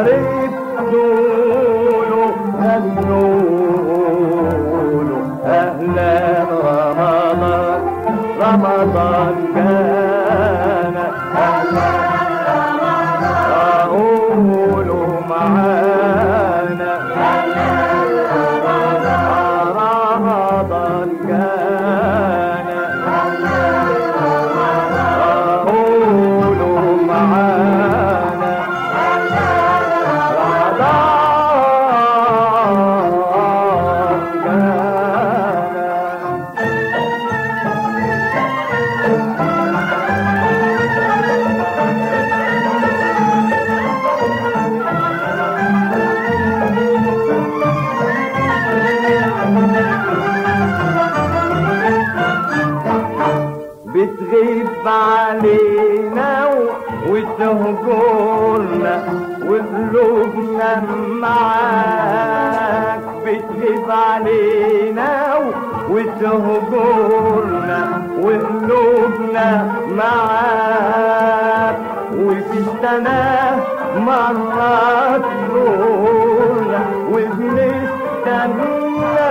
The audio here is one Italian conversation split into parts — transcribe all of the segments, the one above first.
Hare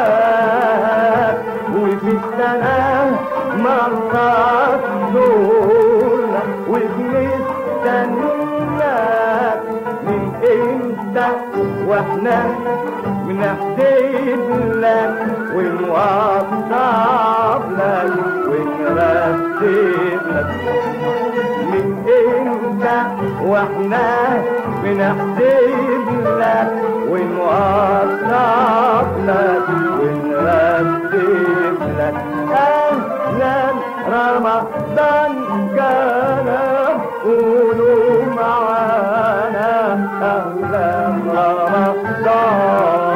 وبنستناك وفي السنة مرات نورنا وبنستناك من إمتى وإحنا بنحسب لك ونوصف لك ونرتب لك من إمتى وإحنا بنحسب لك ونوصف لك ونرتب لك. أهلا رمضان كان قولوا معانا أهلا رمضان.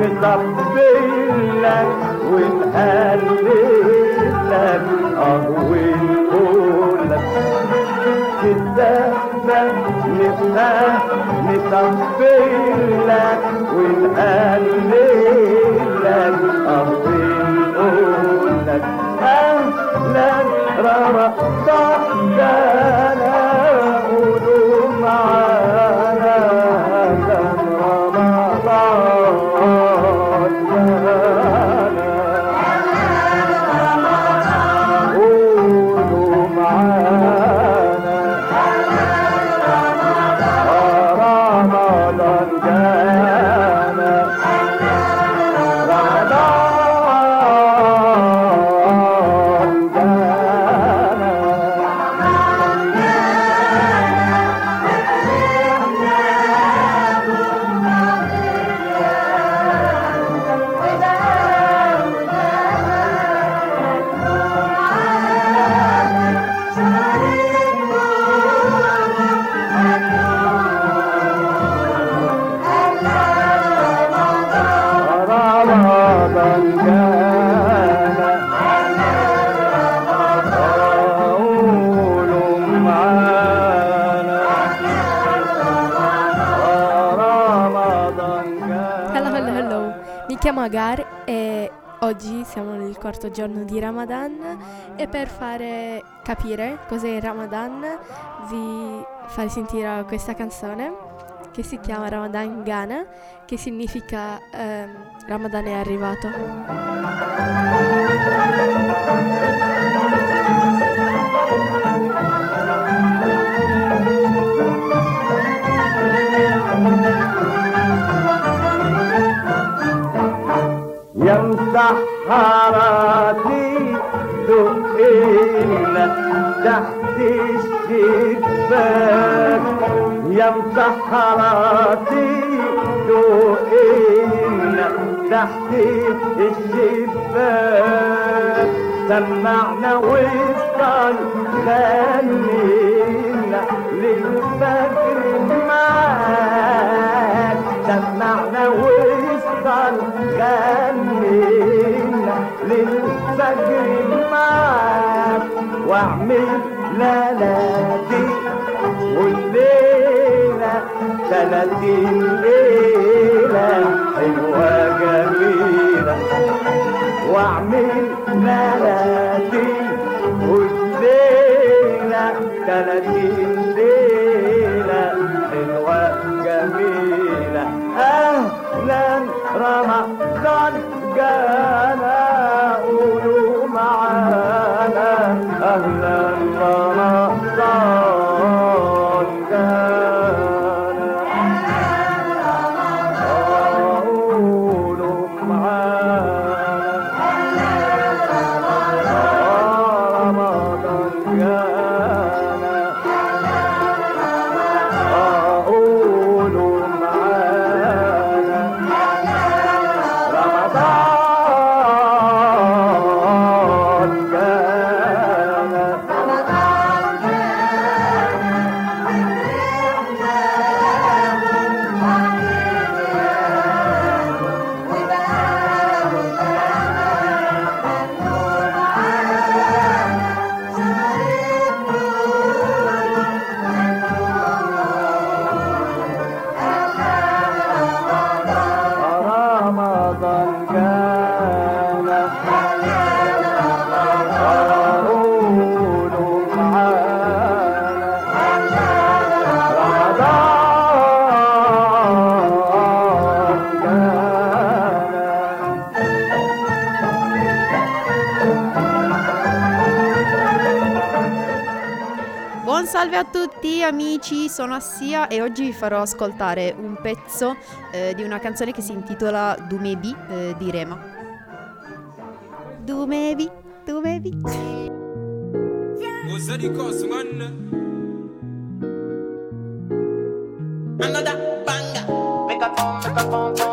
نطبلك ونقللك قهوة الأولى كده نبقى نطبلك ونقللك قهوة الأولى أهلا رمضان quarto giorno di Ramadan e per fare capire cos'è il Ramadan vi farò sentire questa canzone che si chiama Ramadan Ghana che significa eh, Ramadan è arrivato. yang sah تحت الشباك يا مسحراتي ذوقينا تحت الشباك سمعنا وصل خلينا للفجر معاك سمعنا وصل خلينا للفجر معاك واعمل لنادي والليلة تلاتين ليلة حلوة جميلة واعمل لنادي والليلة تلاتين ليلة حلوة جميلة أهلا رمضان جاي Ciao a tutti amici, sono Assia e oggi vi farò ascoltare un pezzo eh, di una canzone che si intitola Dumebi eh, di Rema. Dumebi, Dumebi. Another banger. Make a phone.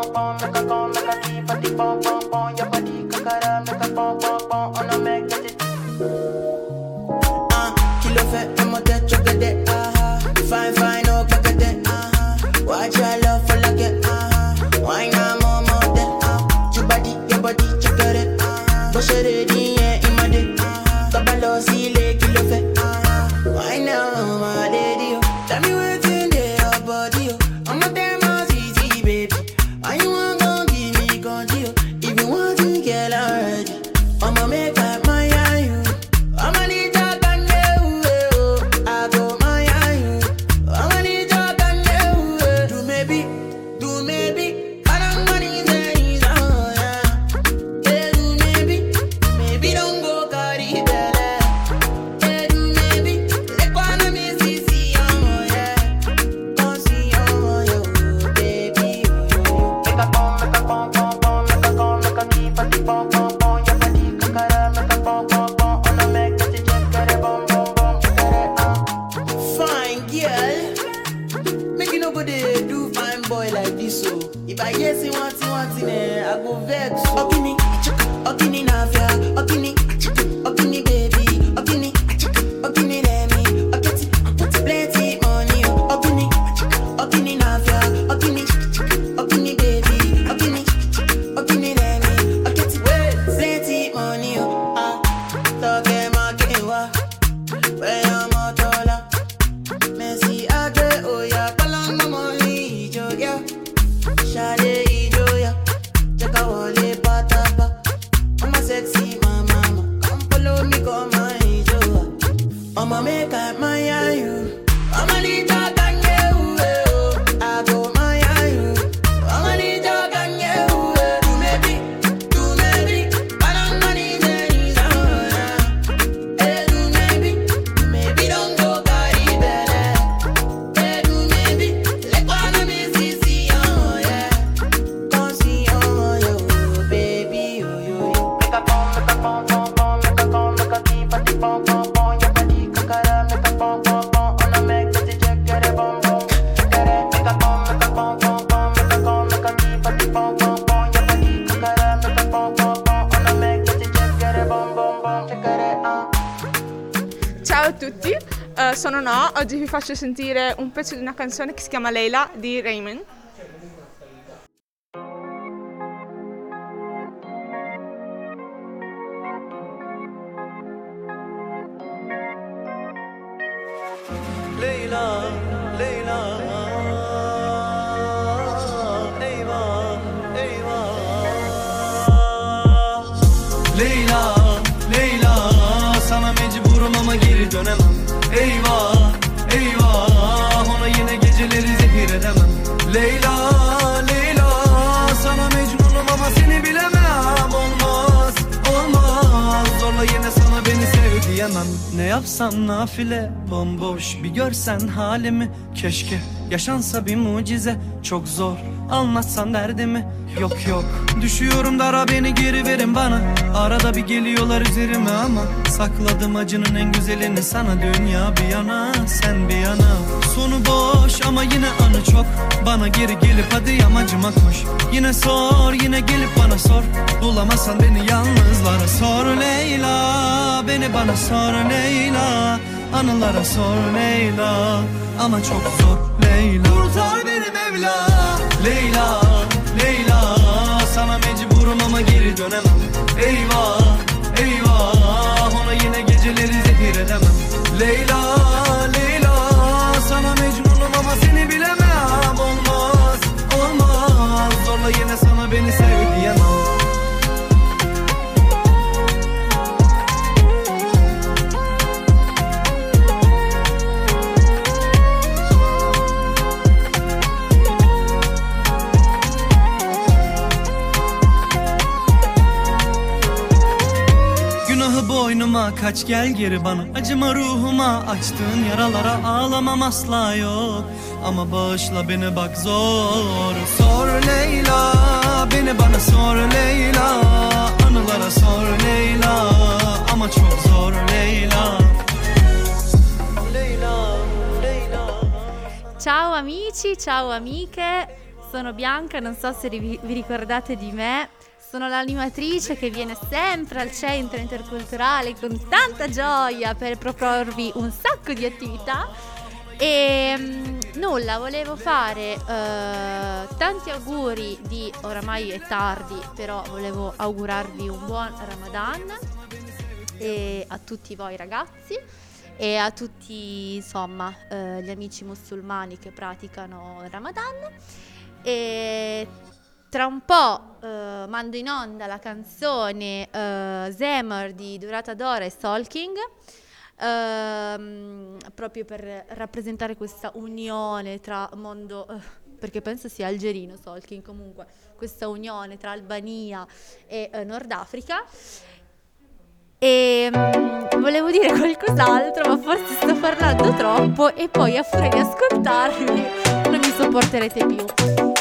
Faccio sentire un pezzo di una canzone che si chiama Leila di Raymond. Ne yapsam nafile Bomboş bir görsen halimi. Keşke yaşansa bir mucize Çok zor anlatsan derdimi Yok yok. Düşüyorum dara beni geri verin bana. Arada bir geliyorlar üzerime ama Sakladım acının en güzelini sana. Dünya bir yana sen bir yana. Sonu boş ama yine anı çok. Bana geri gelip hadi yamacıma koş Yine sor yine gelip bana sor. Bulamazsan beni yalnızlara sor Leyla. Beni bana sor Leyla. Anılara sor Leyla. Ama çok zor Leyla. Kurtar beni Mevla. Leyla ama geri dönemem. Eyvah Eyvah. Ona yine geceleri zehir edemem. Leyla boynuma kaç gel geri bana. Acıma ruhuma açtığın yaralara ağlamam asla yok. Ama bağışla beni bak zor. Sor Leyla beni bana sor Leyla. Anılara sor Leyla Ama çok zor Leyla. Leyla, Leyla. Ciao amici, ciao amiche, sono Bianca, non so se vi, ricordate di me, sono l'animatrice che viene sempre al centro interculturale con tanta gioia per proporvi un sacco di attività. E mm, nulla, volevo fare eh, tanti auguri di, oramai è tardi, però volevo augurarvi un buon Ramadan. E a tutti voi ragazzi e a tutti insomma eh, gli amici musulmani che praticano il Ramadan. E tra un po' mando in onda la canzone eh, Zemmer di Durata Dora e Stalking ehm, proprio per rappresentare questa unione tra mondo eh, perché penso sia algerino Stalking comunque questa unione tra Albania e eh, Nord Africa e mm, volevo dire qualcos'altro, ma forse sto parlando troppo e poi a furia di ascoltarmi non mi sopporterete più.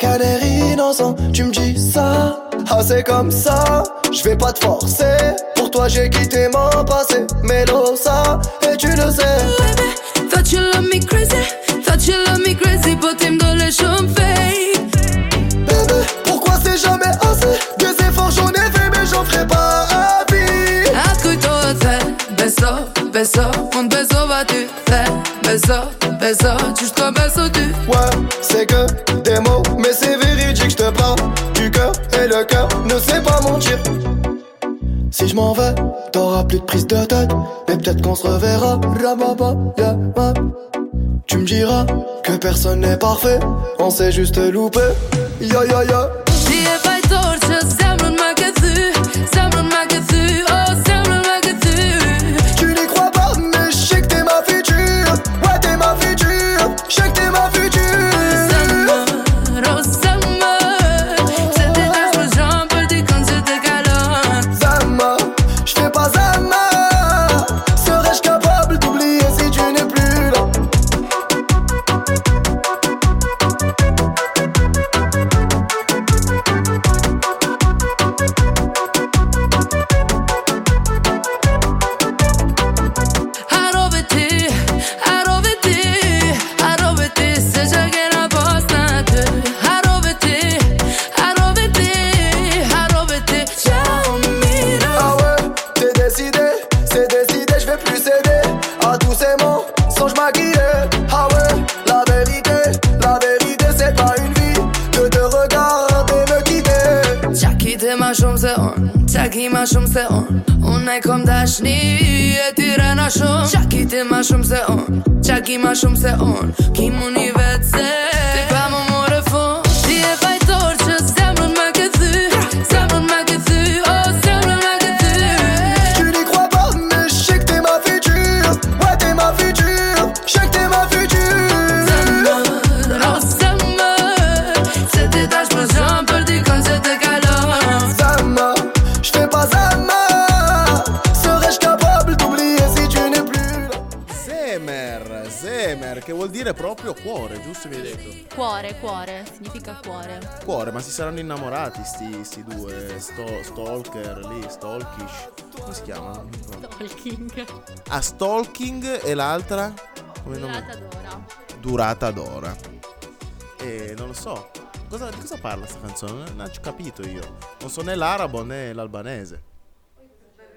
Avec un air innocent, tu me dis ça. Ah c'est comme ça, je vais pas te forcer. Pour toi j'ai quitté mon passé. Melosa, et tu le sais. Thought you love me crazy, thought you love me crazy, potem dole fake. Bébé, pourquoi c'est jamais assez? Des efforts j'en ai fait mais j'en ferai pas à vie Ascoltate, beso, beso, un beso va tu faire, beso, beso, jusqu'au beso tu. Ouais, c'est que des mots Mais c'est véridique, je te parle du cœur Et le cœur ne sait pas mentir Si je m'en vais, t'auras plus de prise de tête Mais peut-être qu'on se reverra Rababa, yeah. Tu me diras que personne n'est parfait On s'est juste Și Çaki ma shumë se on Unë e kom dashni E ti rena shumë. Çaki te ma shumë se on Çaki ma shumë se on Ki mu një vetë se cuore, giusto mi hai detto? Cuore, cuore, significa cuore. Cuore, ma si saranno innamorati sti, sti due, sto- stalker lì, stalkish, come si chiamano? Talking. Ah, stalking e l'altra? Come nome? Durata d'ora. Durata d'ora. E non lo so, cosa, di cosa parla sta canzone? Non ho capito io. Non so né l'arabo né l'albanese.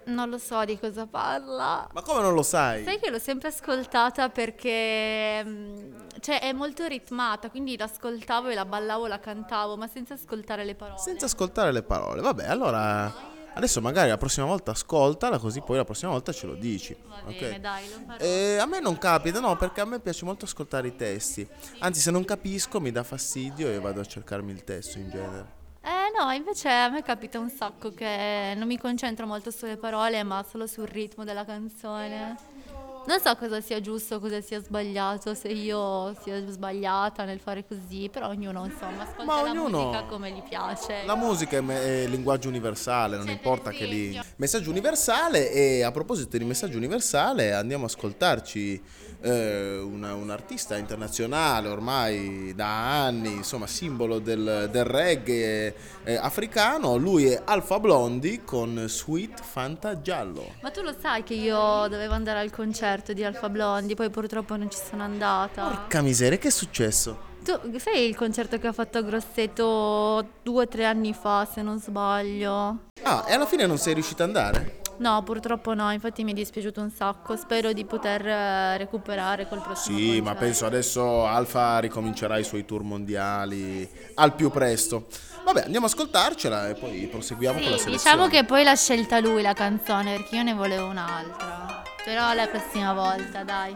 Non lo so di cosa parla. Ma come non lo sai? Sai che l'ho sempre ascoltata perché mm, cioè, è molto ritmata, quindi l'ascoltavo e la ballavo, la cantavo, ma senza ascoltare le parole. Senza ascoltare le parole. Vabbè, allora adesso magari la prossima volta ascoltala, così poi la prossima volta ce lo dici. Va bene, dai, lo farò. Eh, a me non capita, no, perché a me piace molto ascoltare i testi. Anzi, se non capisco mi dà fastidio e vado a cercarmi il testo in genere. Eh no, invece a me capita un sacco che non mi concentro molto sulle parole, ma solo sul ritmo della canzone. Non so cosa sia giusto, cosa sia sbagliato, se io sia sbagliata nel fare così, però ognuno insomma ascolta Ma la ognuno- musica come gli piace. La musica è, me- è linguaggio universale, non importa che lì. Messaggio universale e a proposito di messaggio universale andiamo a ascoltarci eh, una- un artista internazionale ormai da anni, insomma simbolo del, del reggae eh, africano. Lui è Alfa Blondi con Sweet Fanta Giallo. Ma tu lo sai che io dovevo andare al concerto di Alfa Blondi, poi purtroppo non ci sono andata. Porca miseria, che è successo? Tu sai il concerto che ha fatto a Grosseto due o tre anni fa, se non sbaglio? Ah, e alla fine non sei riuscito ad andare? No, purtroppo no, infatti mi è dispiaciuto un sacco. Spero di poter eh, recuperare col prossimo Sì, ma concerto. penso adesso Alfa ricomincerà i suoi tour mondiali al più presto. Vabbè, andiamo a ascoltarcela e poi proseguiamo con la Sì, selezione. diciamo che poi l'ha scelta lui la canzone perché io ne volevo un'altra. Però la prossima volta, dai.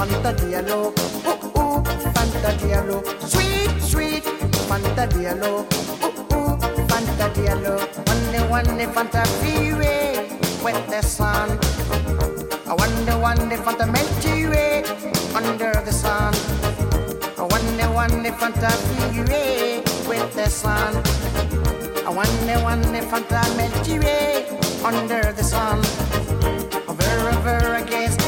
Fanta Diallo. Ooh, ooh, Fanta Diallo. Sweet, sweet oh, oh, Fanta Diallo. Ooh, ooh, Fanta Diallo. One day, one Fanta freeway with the sun. I wonder, one Fanta Milky Way under the sun. I wonder, one Fanta freeway with the sun. I wonder, one Fanta Milky Way under the sun. Over, over again, she flew away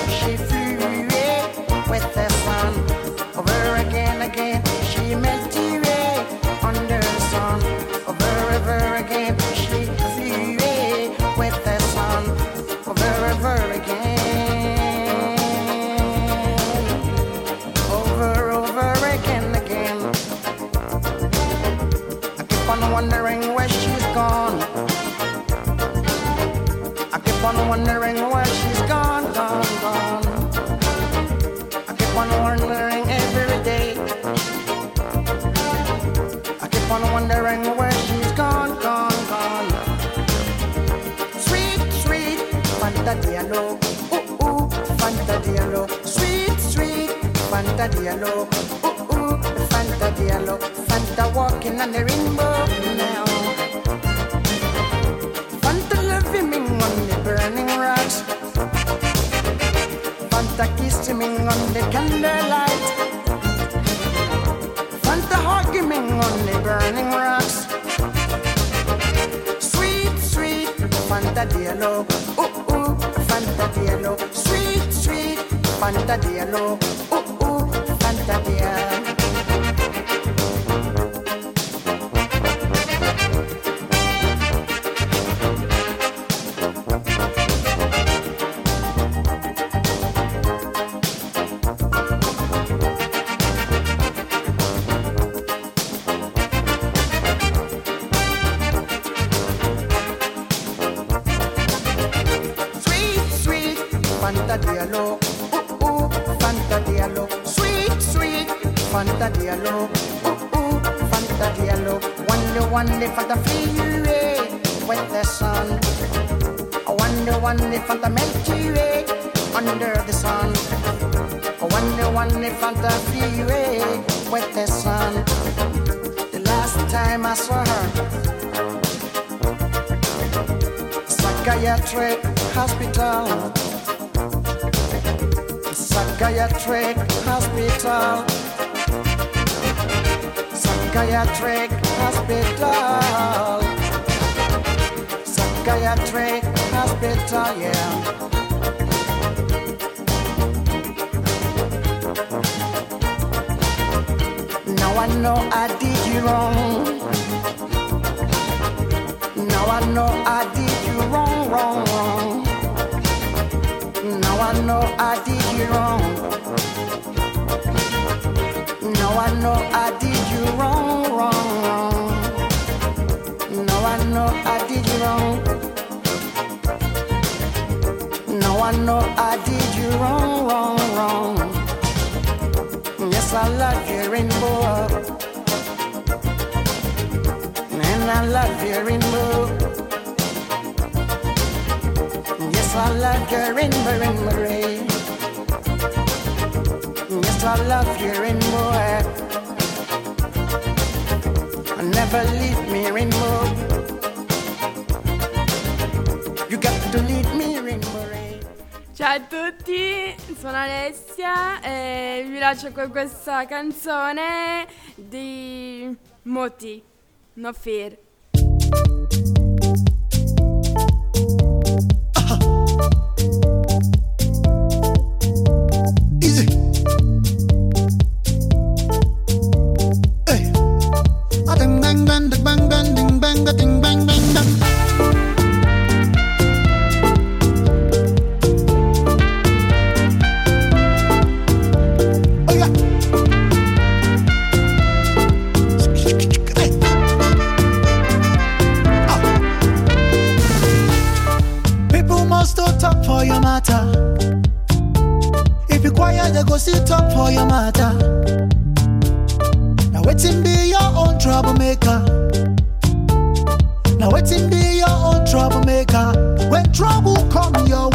with the sun. Over again, again, she melted under the sun. Over, over again, she flew the sun. Over, over again. Over, over again, again. I keep on wondering where she's gone. I keep on wondering Fanta Diallo. Ooh, ooh, Fanta Diallo. Fanta walking on the rainbow now. Fanta loving me on the burning rocks. Fanta kissing me on the candlelight. Fanta hugging me on the burning rocks. Sweet, sweet Fanta Diallo. Ooh, ooh, Fanta Diallo. Sweet, sweet Fanta Diallo. Yeah. Psychiatric hospital. Psychiatric hospital. Psychiatric hospital, yeah. Now I know I did you wrong. Now I know I did you wrong, wrong, know I did you wrong. Now I know I did you wrong, wrong, wrong. Now I know I did you wrong. Now I know I did you wrong, wrong, wrong. Yes, I love you, rainbow. And I love your rainbow. Yes, I love your rainbow, rainbow ray. I love your rainbow. Never leave me, rainbow. You got to lead me, rainbow ray. Ciao a tutti, sono Alessia e vi lascio con questa canzone di Moti, No Fear. sit up for your matter. Now waiting be your own troublemaker. Now waiting be your own troublemaker. When trouble come your